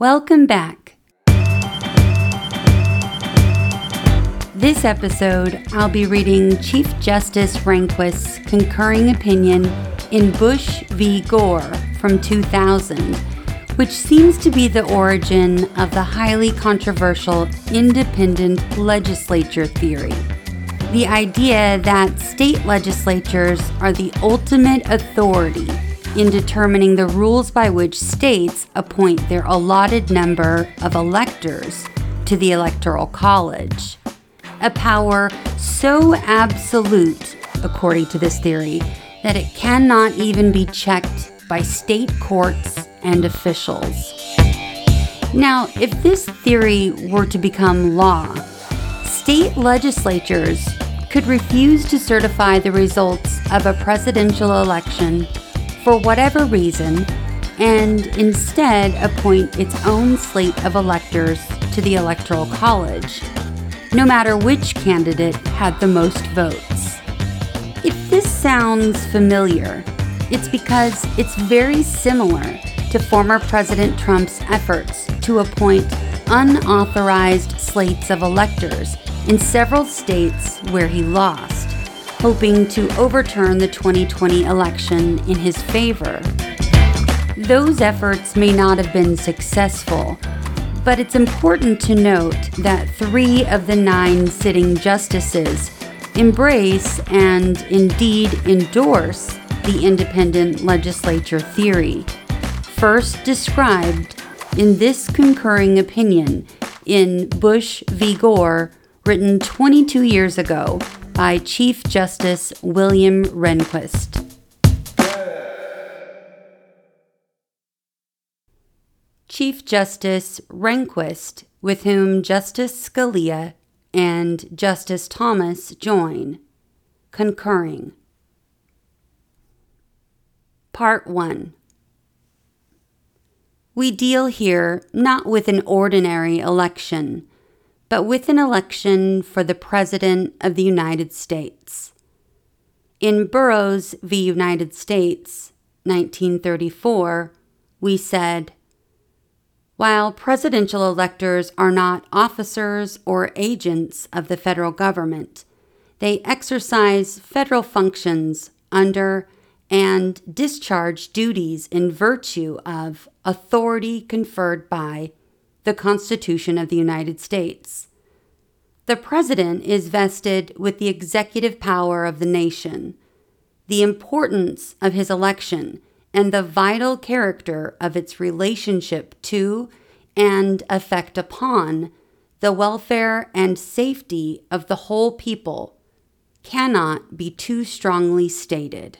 Welcome back. This episode, I'll be reading Chief Justice Rehnquist's concurring opinion in Bush v. Gore from 2000, which seems to be the origin of the highly controversial independent legislature theory. The idea that state legislatures are the ultimate authority in determining the rules by which states appoint their allotted number of electors to the Electoral College a power so absolute, according to this theory, that it cannot even be checked by state courts and officials. Now, if this theory were to become law, state legislatures could refuse to certify the results of a presidential election for whatever reason and instead appoint its own slate of electors to the Electoral College no matter which candidate had the most votes. If this sounds familiar, it's because it's very similar to former President Trump's efforts to appoint unauthorized slates of electors in several states where he lost, hoping to overturn the 2020 election in his favor. Those efforts may not have been successful, but it's important to note that three of the nine sitting justices embrace and indeed endorse the independent legislature theory, first described in this concurring opinion in Bush v. Gore, written 22 years ago by Chief Justice William Rehnquist. Chief Justice Rehnquist, with whom Justice Scalia and Justice Thomas join, concurring. Part 1 We deal here not with an ordinary election, but with an election for the President of the United States. In Burroughs v. United States, 1934, we said, while presidential electors are not officers or agents of the federal government, they exercise federal functions under and discharge duties in virtue of authority conferred by the Constitution of the United States. The President is vested with the executive power of the nation. The importance of his election and the vital character of its relationship to and effect upon the welfare and safety of the whole people cannot be too strongly stated.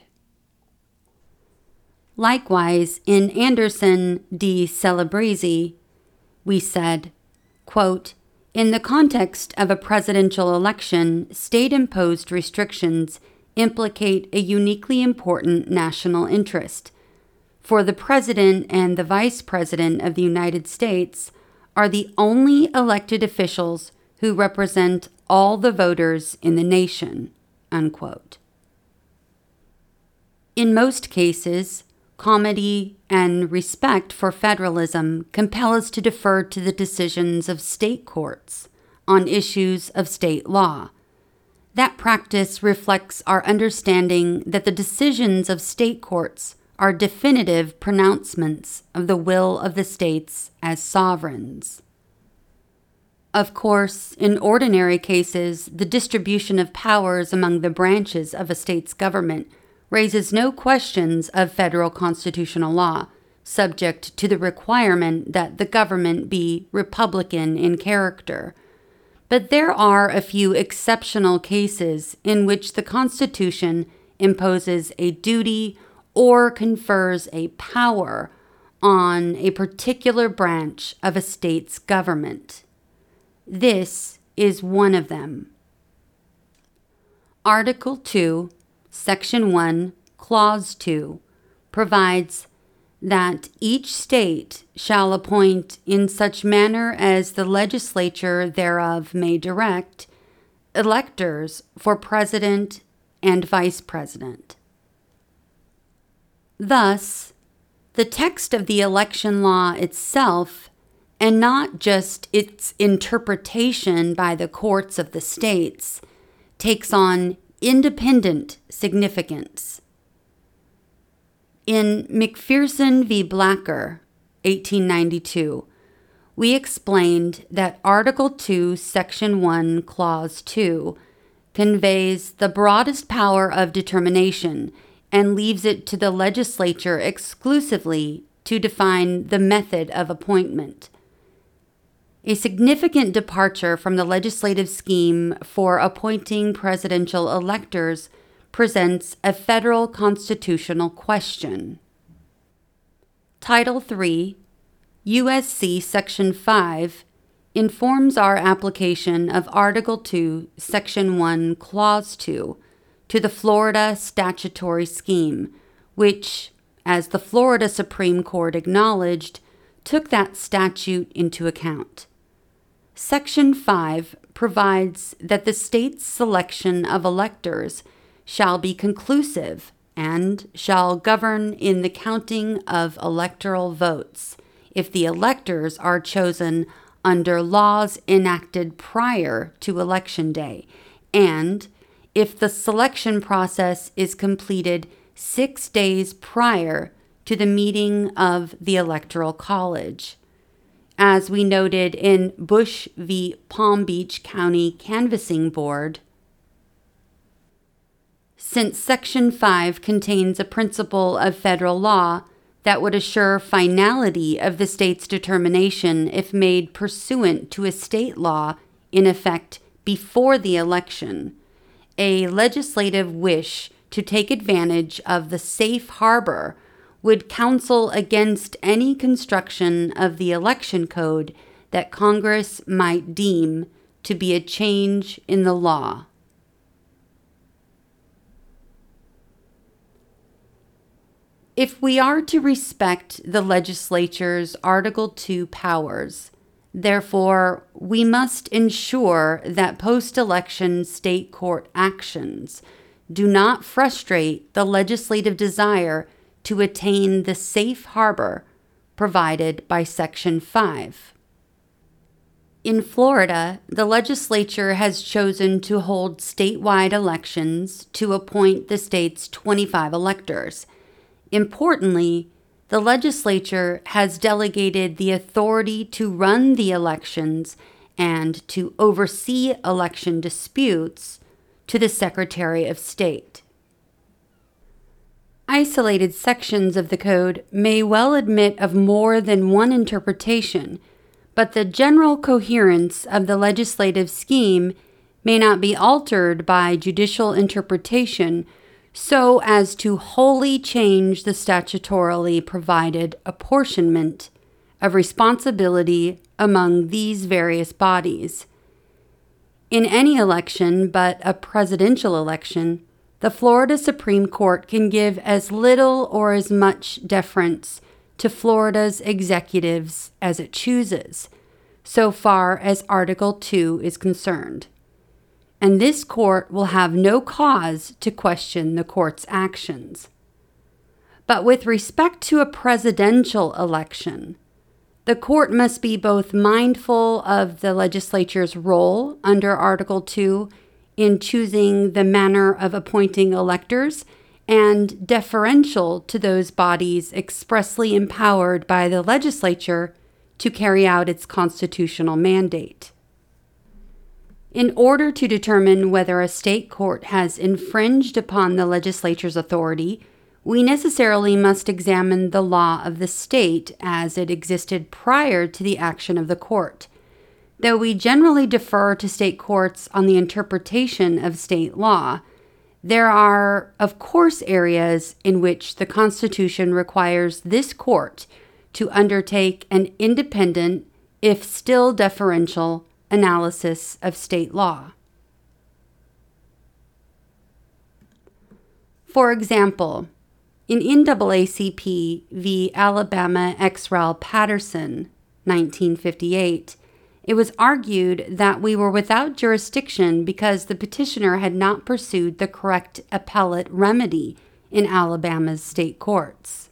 Likewise, in Anderson v. Celebrezze, we said, quote, in the context of a presidential election, state imposed restrictions implicate a uniquely important national interest for the President and the Vice President of the United States are the only elected officials who represent all the voters in the nation. Unquote. In most cases, comity and respect for federalism compel us to defer to the decisions of state courts on issues of state law. That practice reflects our understanding that the decisions of state courts are definitive pronouncements of the will of the states as sovereigns. Of course, in ordinary cases, the distribution of powers among the branches of a state's government raises no questions of federal constitutional law, subject to the requirement that the government be republican in character. But there are a few exceptional cases in which the Constitution imposes a duty or confers a power on a particular branch of a state's government. This is one of them. Article 2, Section 1, Clause 2 provides that each state shall appoint in such manner as the legislature thereof may direct electors for president and vice president. Thus, the text of the election law itself and not just its interpretation by the courts of the states, takes on independent significance. In McPherson v. Blacker, 1892, we explained that Article 2, Section 1, Clause 2 conveys the broadest power of determination and leaves it to the legislature exclusively to define the method of appointment. A significant departure from the legislative scheme for appointing presidential electors presents a federal constitutional question. Title 3, USC Section 5, informs our application of Article 2, Section 1, Clause 2 to the Florida statutory scheme, which, as the Florida Supreme Court acknowledged, took that statute into account. Section 5 provides that the state's selection of electors shall be conclusive and shall govern in the counting of electoral votes if the electors are chosen under laws enacted prior to Election Day, and if the selection process is completed six days prior to the meeting of the Electoral College. As we noted in Bush v. Palm Beach County Canvassing Board, since Section 5 contains a principle of federal law that would assure finality of the state's determination if made pursuant to a state law in effect before the election, a legislative wish to take advantage of the safe harbor would counsel against any construction of the election code that Congress might deem to be a change in the law. If we are to respect the legislature's Article 2 powers, therefore, we must ensure that post election state court actions do not frustrate the legislative desire to attain the safe harbor provided by Section 5. In Florida, the legislature has chosen to hold statewide elections to appoint the state's 25 electors Importantly, the legislature has delegated the authority to run the elections and to oversee election disputes to the Secretary of State. Isolated sections of the code may well admit of more than one interpretation, but the general coherence of the legislative scheme may not be altered by judicial interpretation so as to wholly change the statutorily provided apportionment of responsibility among these various bodies. In any election but a presidential election, the Florida Supreme Court can give as little or as much deference to Florida's executives as it chooses, so far as Article 2 is concerned and this court will have no cause to question the court's actions. But with respect to a presidential election, the court must be both mindful of the legislature's role under Article 2 in choosing the manner of appointing electors and deferential to those bodies expressly empowered by the legislature to carry out its constitutional mandate. In order to determine whether a state court has infringed upon the legislature's authority, we necessarily must examine the law of the state as it existed prior to the action of the court. Though we generally defer to state courts on the interpretation of state law, there are, of course, areas in which the Constitution requires this court to undertake an independent, if still deferential, analysis of state law. For example, in NAACP v. Alabama ex rel. Patterson, 1958, it was argued that we were without jurisdiction because the petitioner had not pursued the correct appellate remedy in Alabama's state courts.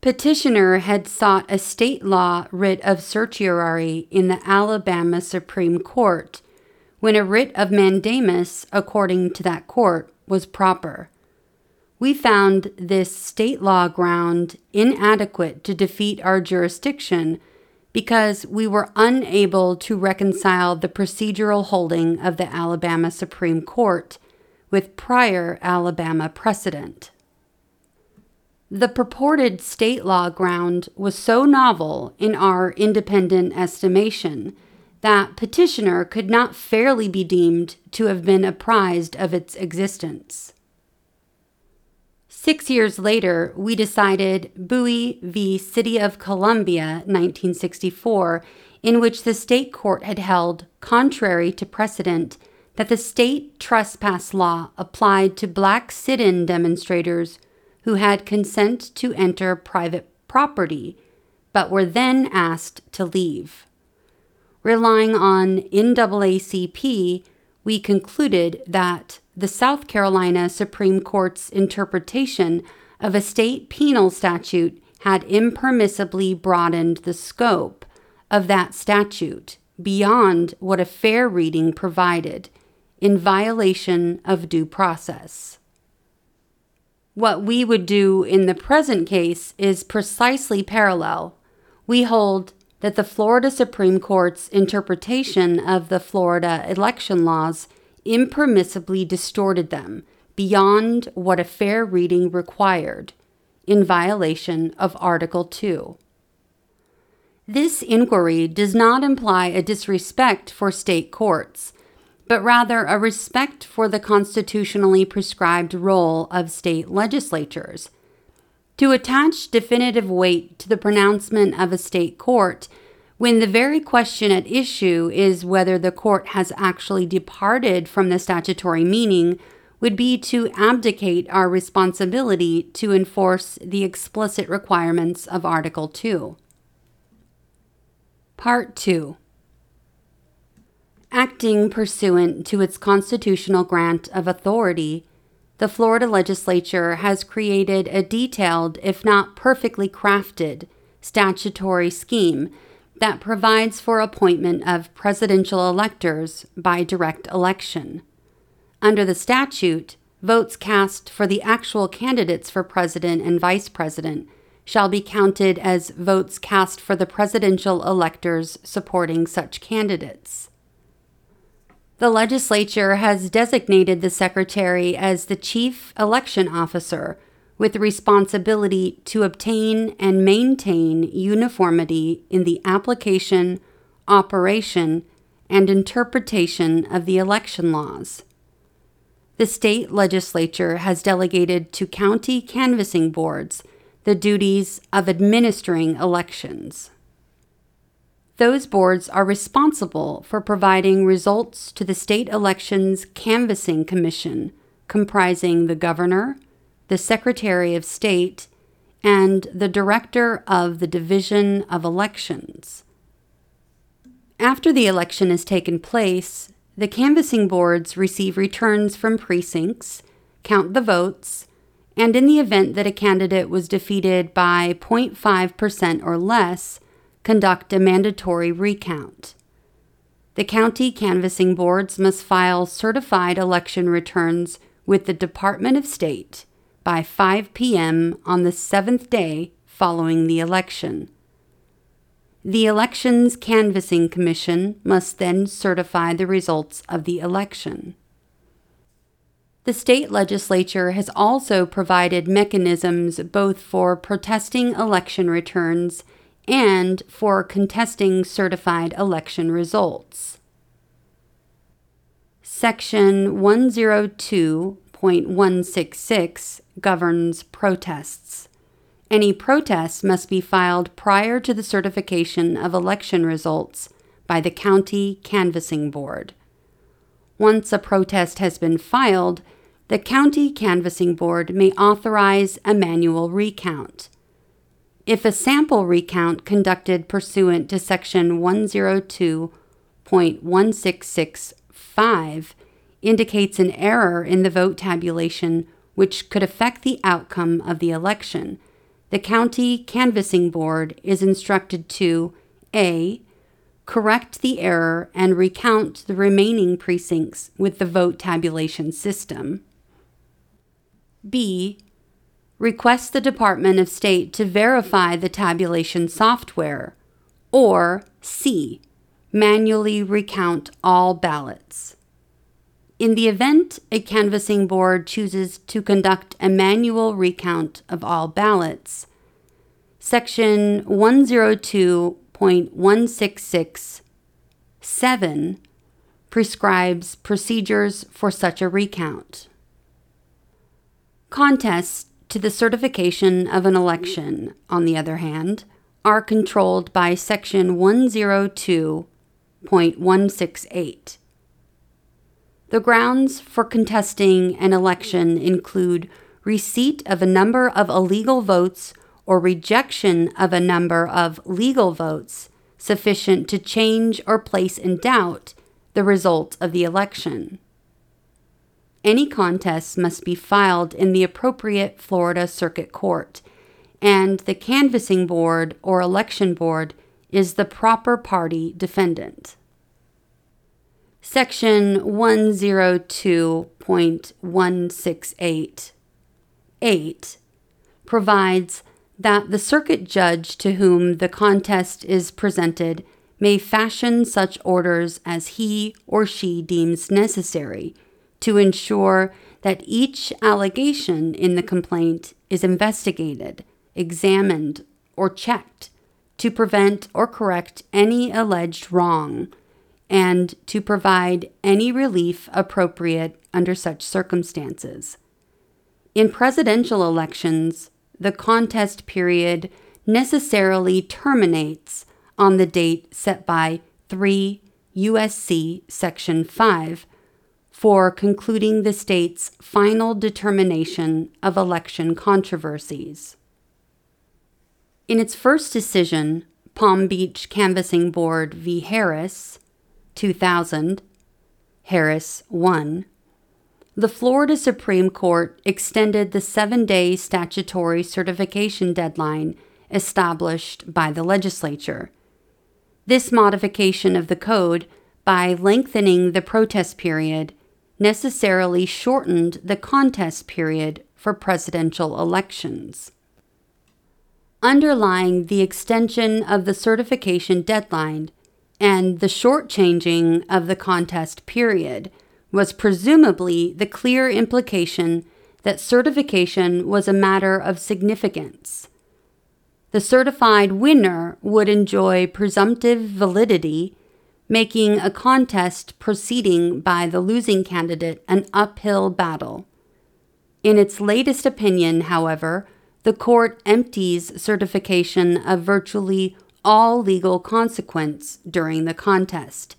Petitioner had sought a state law writ of certiorari in the Alabama Supreme Court when a writ of mandamus, according to that court, was proper. We found this state law ground inadequate to defeat our jurisdiction because we were unable to reconcile the procedural holding of the Alabama Supreme Court with prior Alabama precedent. The purported state law ground was so novel in our independent estimation that petitioner could not fairly be deemed to have been apprised of its existence. Six years later, we decided Bouie v. City of Columbia, 1964, in which the state court had held, contrary to precedent, that the state trespass law applied to black sit in demonstrators who had consent to enter private property but were then asked to leave. Relying on NAACP, we concluded that the South Carolina Supreme Court's interpretation of a state penal statute had impermissibly broadened the scope of that statute beyond what a fair reading provided, in violation of due process. What we would do in the present case is precisely parallel. We hold that the Florida Supreme Court's interpretation of the Florida election laws impermissibly distorted them beyond what a fair reading required, in violation of Article 2. This inquiry does not imply a disrespect for state courts, but rather a respect for the constitutionally prescribed role of state legislatures to attach definitive weight to the pronouncement of a state court when the very question at issue is whether the court has actually departed from the statutory meaning would be to abdicate our responsibility to enforce the explicit requirements of Article 2. Part 2 Acting pursuant to its constitutional grant of authority, the Florida legislature has created a detailed, if not perfectly crafted, statutory scheme that provides for appointment of presidential electors by direct election. Under the statute, votes cast for the actual candidates for president and vice president shall be counted as votes cast for the presidential electors supporting such candidates. The legislature has designated the secretary as the chief election officer with responsibility to obtain and maintain uniformity in the application, operation, and interpretation of the election laws. The state legislature has delegated to county canvassing boards the duties of administering elections. Those boards are responsible for providing results to the State Elections Canvassing Commission, comprising the Governor, the Secretary of State, and the Director of the Division of Elections. After the election has taken place, the canvassing boards receive returns from precincts, count the votes, and in the event that a candidate was defeated by 0.5% or less, conduct a mandatory recount. The county canvassing boards must file certified election returns with the Department of State by 5 p.m. on the seventh day following the election. The Elections Canvassing Commission must then certify the results of the election. The state legislature has also provided mechanisms both for protesting election returns and for contesting certified election results. Section 102.166 governs protests. Any protest must be filed prior to the certification of election results by the County Canvassing Board. Once a protest has been filed, the County Canvassing Board may authorize a manual recount. If a sample recount conducted pursuant to Section 102.1665 indicates an error in the vote tabulation which could affect the outcome of the election, the County Canvassing Board is instructed to A. Correct the error and recount the remaining precincts with the vote tabulation system. B. Request the Department of State to verify the tabulation software. Or C. Manually recount all ballots. In the event a canvassing board chooses to conduct a manual recount of all ballots, Section 102.166.7 prescribes procedures for such a recount. Contests to the certification of an election, on the other hand, are controlled by Section 102.168 the grounds for contesting an election include receipt of a number of illegal votes or rejection of a number of legal votes sufficient to change or place in doubt the result of the election. Any contest must be filed in the appropriate Florida Circuit Court, and the canvassing board or election board is the proper party defendant. Section 102.168 provides that the circuit judge to whom the contest is presented may fashion such orders as he or she deems necessary to ensure that each allegation in the complaint is investigated, examined, or checked to prevent or correct any alleged wrong and to provide any relief appropriate under such circumstances. In presidential elections, the contest period necessarily terminates on the date set by 3 USC Section 5 for concluding the state's final determination of election controversies. In its first decision, Palm Beach Canvassing Board v. Harris, 2000, Harris 1, the Florida Supreme Court extended the seven day statutory certification deadline established by the legislature. This modification of the code, by lengthening the protest period, necessarily shortened the contest period for presidential elections. Underlying the extension of the certification deadline and the shortchanging of the contest period was presumably the clear implication that certification was a matter of significance. The certified winner would enjoy presumptive validity, making a contest proceeding by the losing candidate an uphill battle. In its latest opinion, however, the court empties certification of virtually all legal consequence during the contest,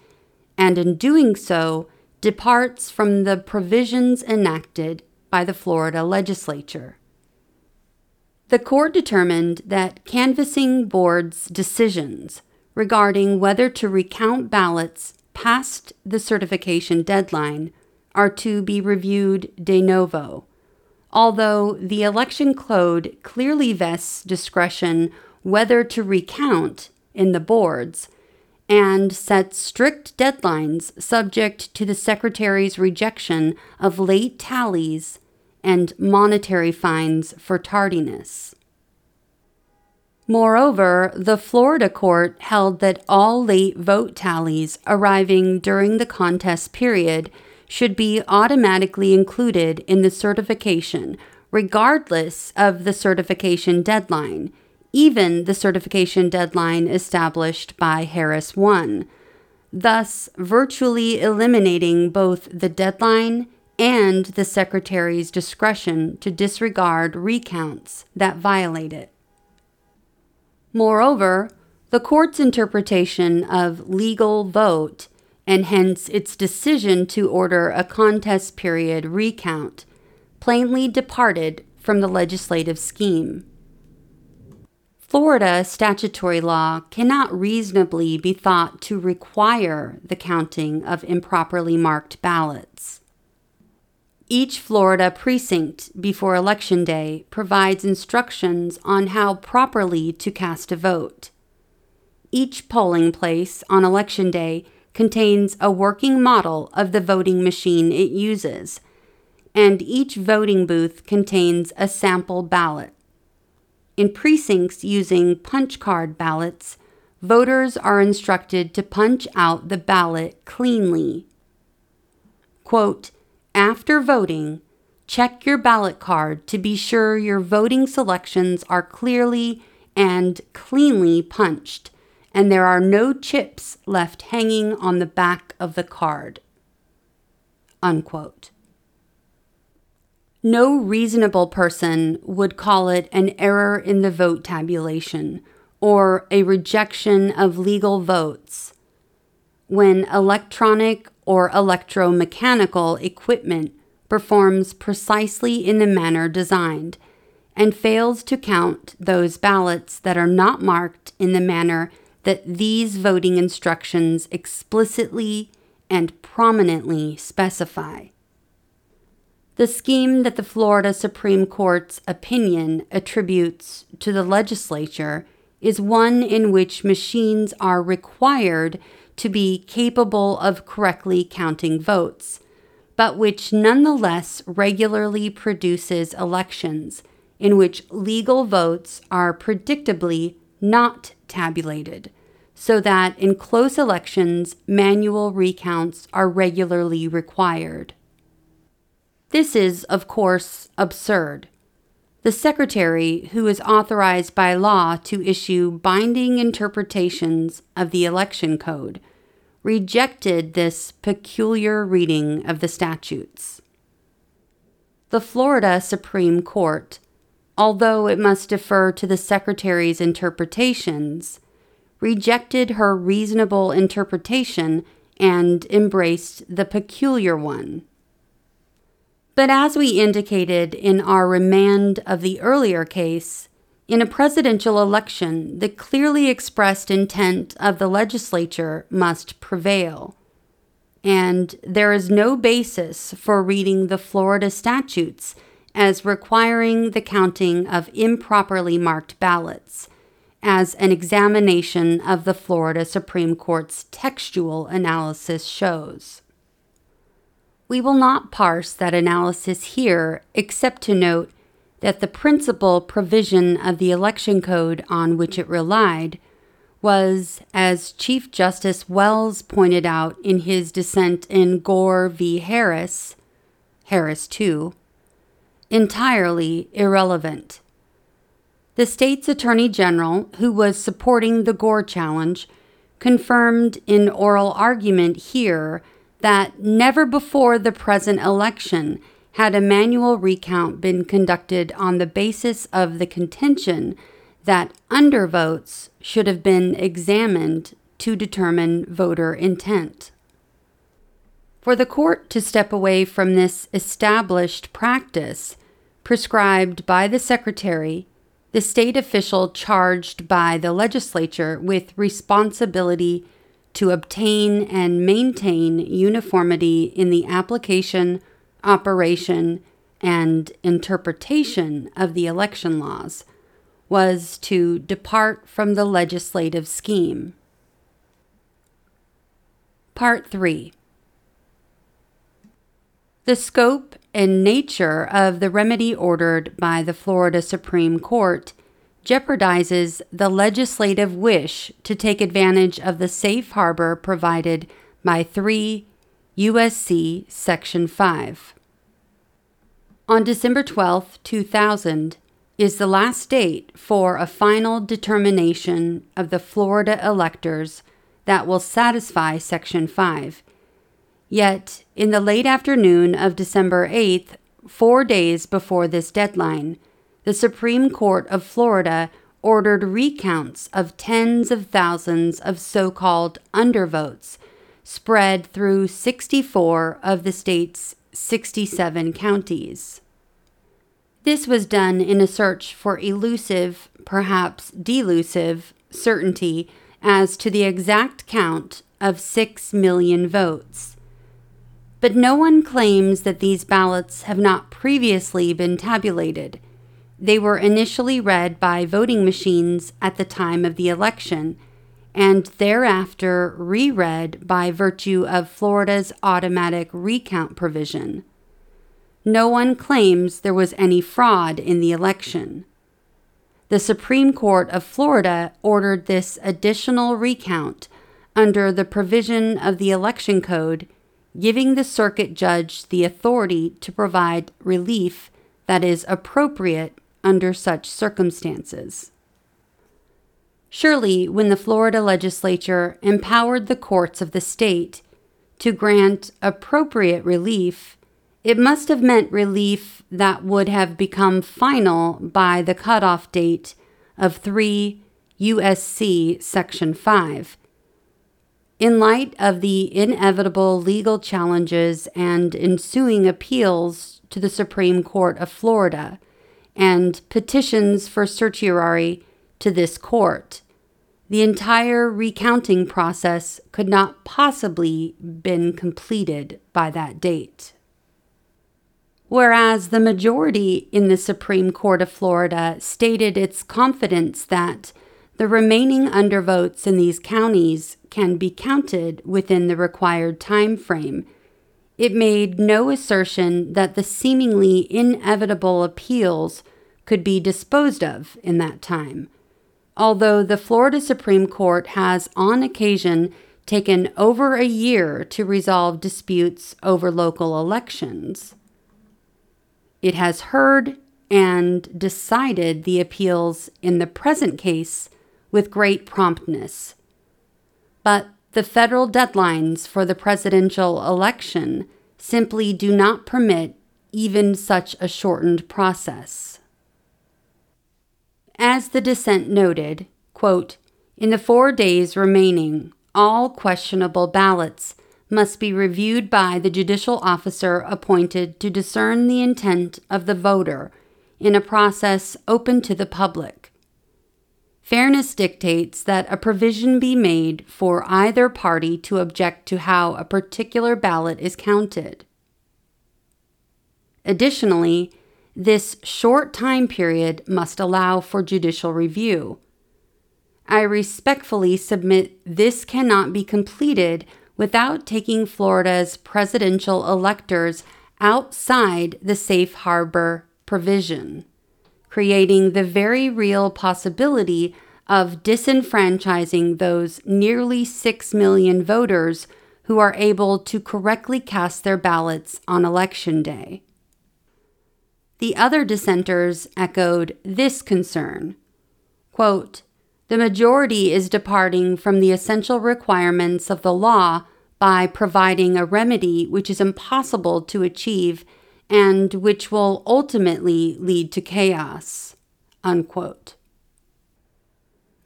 and in doing so, departs from the provisions enacted by the Florida legislature. The court determined that canvassing board's decisions regarding whether to recount ballots past the certification deadline are to be reviewed de novo, although the election code clearly vests discretion whether to recount in the boards and sets strict deadlines subject to the Secretary's rejection of late tallies and monetary fines for tardiness. Moreover, the Florida court held that all late vote tallies arriving during the contest period should be automatically included in the certification, regardless of the certification deadline even the certification deadline established by Harris 1, thus virtually eliminating both the deadline and the Secretary's discretion to disregard recounts that violate it. Moreover, the court's interpretation of legal vote and hence its decision to order a contest period recount plainly departed from the legislative scheme. Florida statutory law cannot reasonably be thought to require the counting of improperly marked ballots. Each Florida precinct before Election Day provides instructions on how properly to cast a vote. Each polling place on Election Day contains a working model of the voting machine it uses, and each voting booth contains a sample ballot. In precincts using punch card ballots, voters are instructed to punch out the ballot cleanly. Quote, after voting, check your ballot card to be sure your voting selections are clearly and cleanly punched and there are no chips left hanging on the back of the card. Unquote. No reasonable person would call it an error in the vote tabulation or a rejection of legal votes when electronic or electromechanical equipment performs precisely in the manner designed and fails to count those ballots that are not marked in the manner that these voting instructions explicitly and prominently specify. The scheme that the Florida Supreme Court's opinion attributes to the legislature is one in which machines are required to be capable of correctly counting votes, but which nonetheless regularly produces elections in which legal votes are predictably not tabulated, so that in close elections, manual recounts are regularly required. This is, of course, absurd. The Secretary, who is authorized by law to issue binding interpretations of the Election Code, rejected this peculiar reading of the statutes. The Florida Supreme Court, although it must defer to the Secretary's interpretations, rejected her reasonable interpretation and embraced the peculiar one. But as we indicated in our remand of the earlier case, in a presidential election, the clearly expressed intent of the legislature must prevail. And there is no basis for reading the Florida statutes as requiring the counting of improperly marked ballots, as an examination of the Florida Supreme Court's textual analysis shows. We will not parse that analysis here, except to note that the principal provision of the election code on which it relied was, as Chief Justice Wells pointed out in his dissent in Gore v. Harris, Harris 2, entirely irrelevant. The state's attorney general, who was supporting the Gore challenge, confirmed in oral argument here that never before the present election had a manual recount been conducted on the basis of the contention that undervotes should have been examined to determine voter intent. For the court to step away from this established practice prescribed by the Secretary, the state official charged by the legislature with responsibility to obtain and maintain uniformity in the application operation, and interpretation of the election laws was to depart from the legislative scheme. Part 3 The scope and nature of the remedy ordered by the Florida Supreme Court jeopardizes the legislative wish to take advantage of the safe harbor provided by 3 USC Section 5. On December 12, 2000, is the last date for a final determination of the Florida electors that will satisfy Section 5. Yet, in the late afternoon of December 8th, four days before this deadline, the Supreme Court of Florida ordered recounts of tens of thousands of so called undervotes spread through 64 of the state's 67 counties. This was done in a search for elusive, perhaps delusive, certainty as to the exact count of 6 million votes. But no one claims that these ballots have not previously been tabulated. They were initially read by voting machines at the time of the election and thereafter reread by virtue of Florida's automatic recount provision. No one claims there was any fraud in the election. The Supreme Court of Florida ordered this additional recount under the provision of the Election Code, giving the circuit judge the authority to provide relief that is appropriate under such circumstances. Surely, when the Florida legislature empowered the courts of the state to grant appropriate relief, it must have meant relief that would have become final by the cutoff date of 3 USC Section 5. In light of the inevitable legal challenges and ensuing appeals to the Supreme Court of Florida, and petitions for certiorari to this court. The entire recounting process could not possibly been completed by that date. Whereas the majority in the Supreme Court of Florida stated its confidence that the remaining undervotes in these counties can be counted within the required time frame it made no assertion that the seemingly inevitable appeals could be disposed of in that time. Although the Florida Supreme Court has on occasion taken over a year to resolve disputes over local elections, it has heard and decided the appeals in the present case with great promptness. But the federal deadlines for the presidential election simply do not permit even such a shortened process. As the dissent noted, quote, in the four days remaining, all questionable ballots must be reviewed by the judicial officer appointed to discern the intent of the voter in a process open to the public. Fairness dictates that a provision be made for either party to object to how a particular ballot is counted. Additionally, this short time period must allow for judicial review. I respectfully submit this cannot be completed without taking Florida's presidential electors outside the safe harbor provision creating the very real possibility of disenfranchising those nearly 6 million voters who are able to correctly cast their ballots on Election Day. The other dissenters echoed this concern. Quote, the majority is departing from the essential requirements of the law by providing a remedy which is impossible to achieve and which will ultimately lead to chaos. Unquote.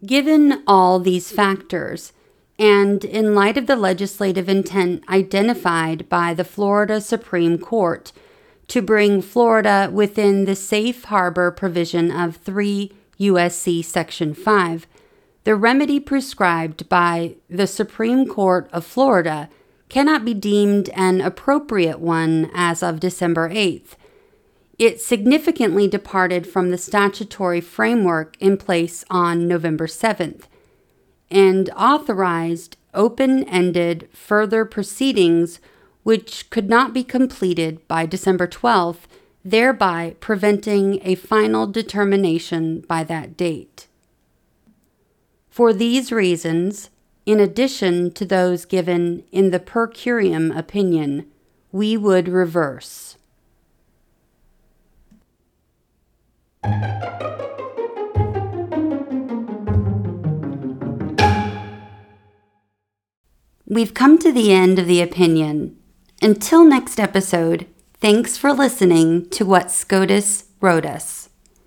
Given all these factors, and in light of the legislative intent identified by the Florida Supreme Court to bring Florida within the safe harbor provision of 3 USC Section 5, the remedy prescribed by the Supreme Court of Florida cannot be deemed an appropriate one as of December 8th. It significantly departed from the statutory framework in place on November 7th and authorized open ended further proceedings which could not be completed by December 12th, thereby preventing a final determination by that date. For these reasons, in addition to those given in the per curiam opinion, we would reverse. We've come to the end of the opinion. Until next episode, thanks for listening to what SCOTUS wrote us.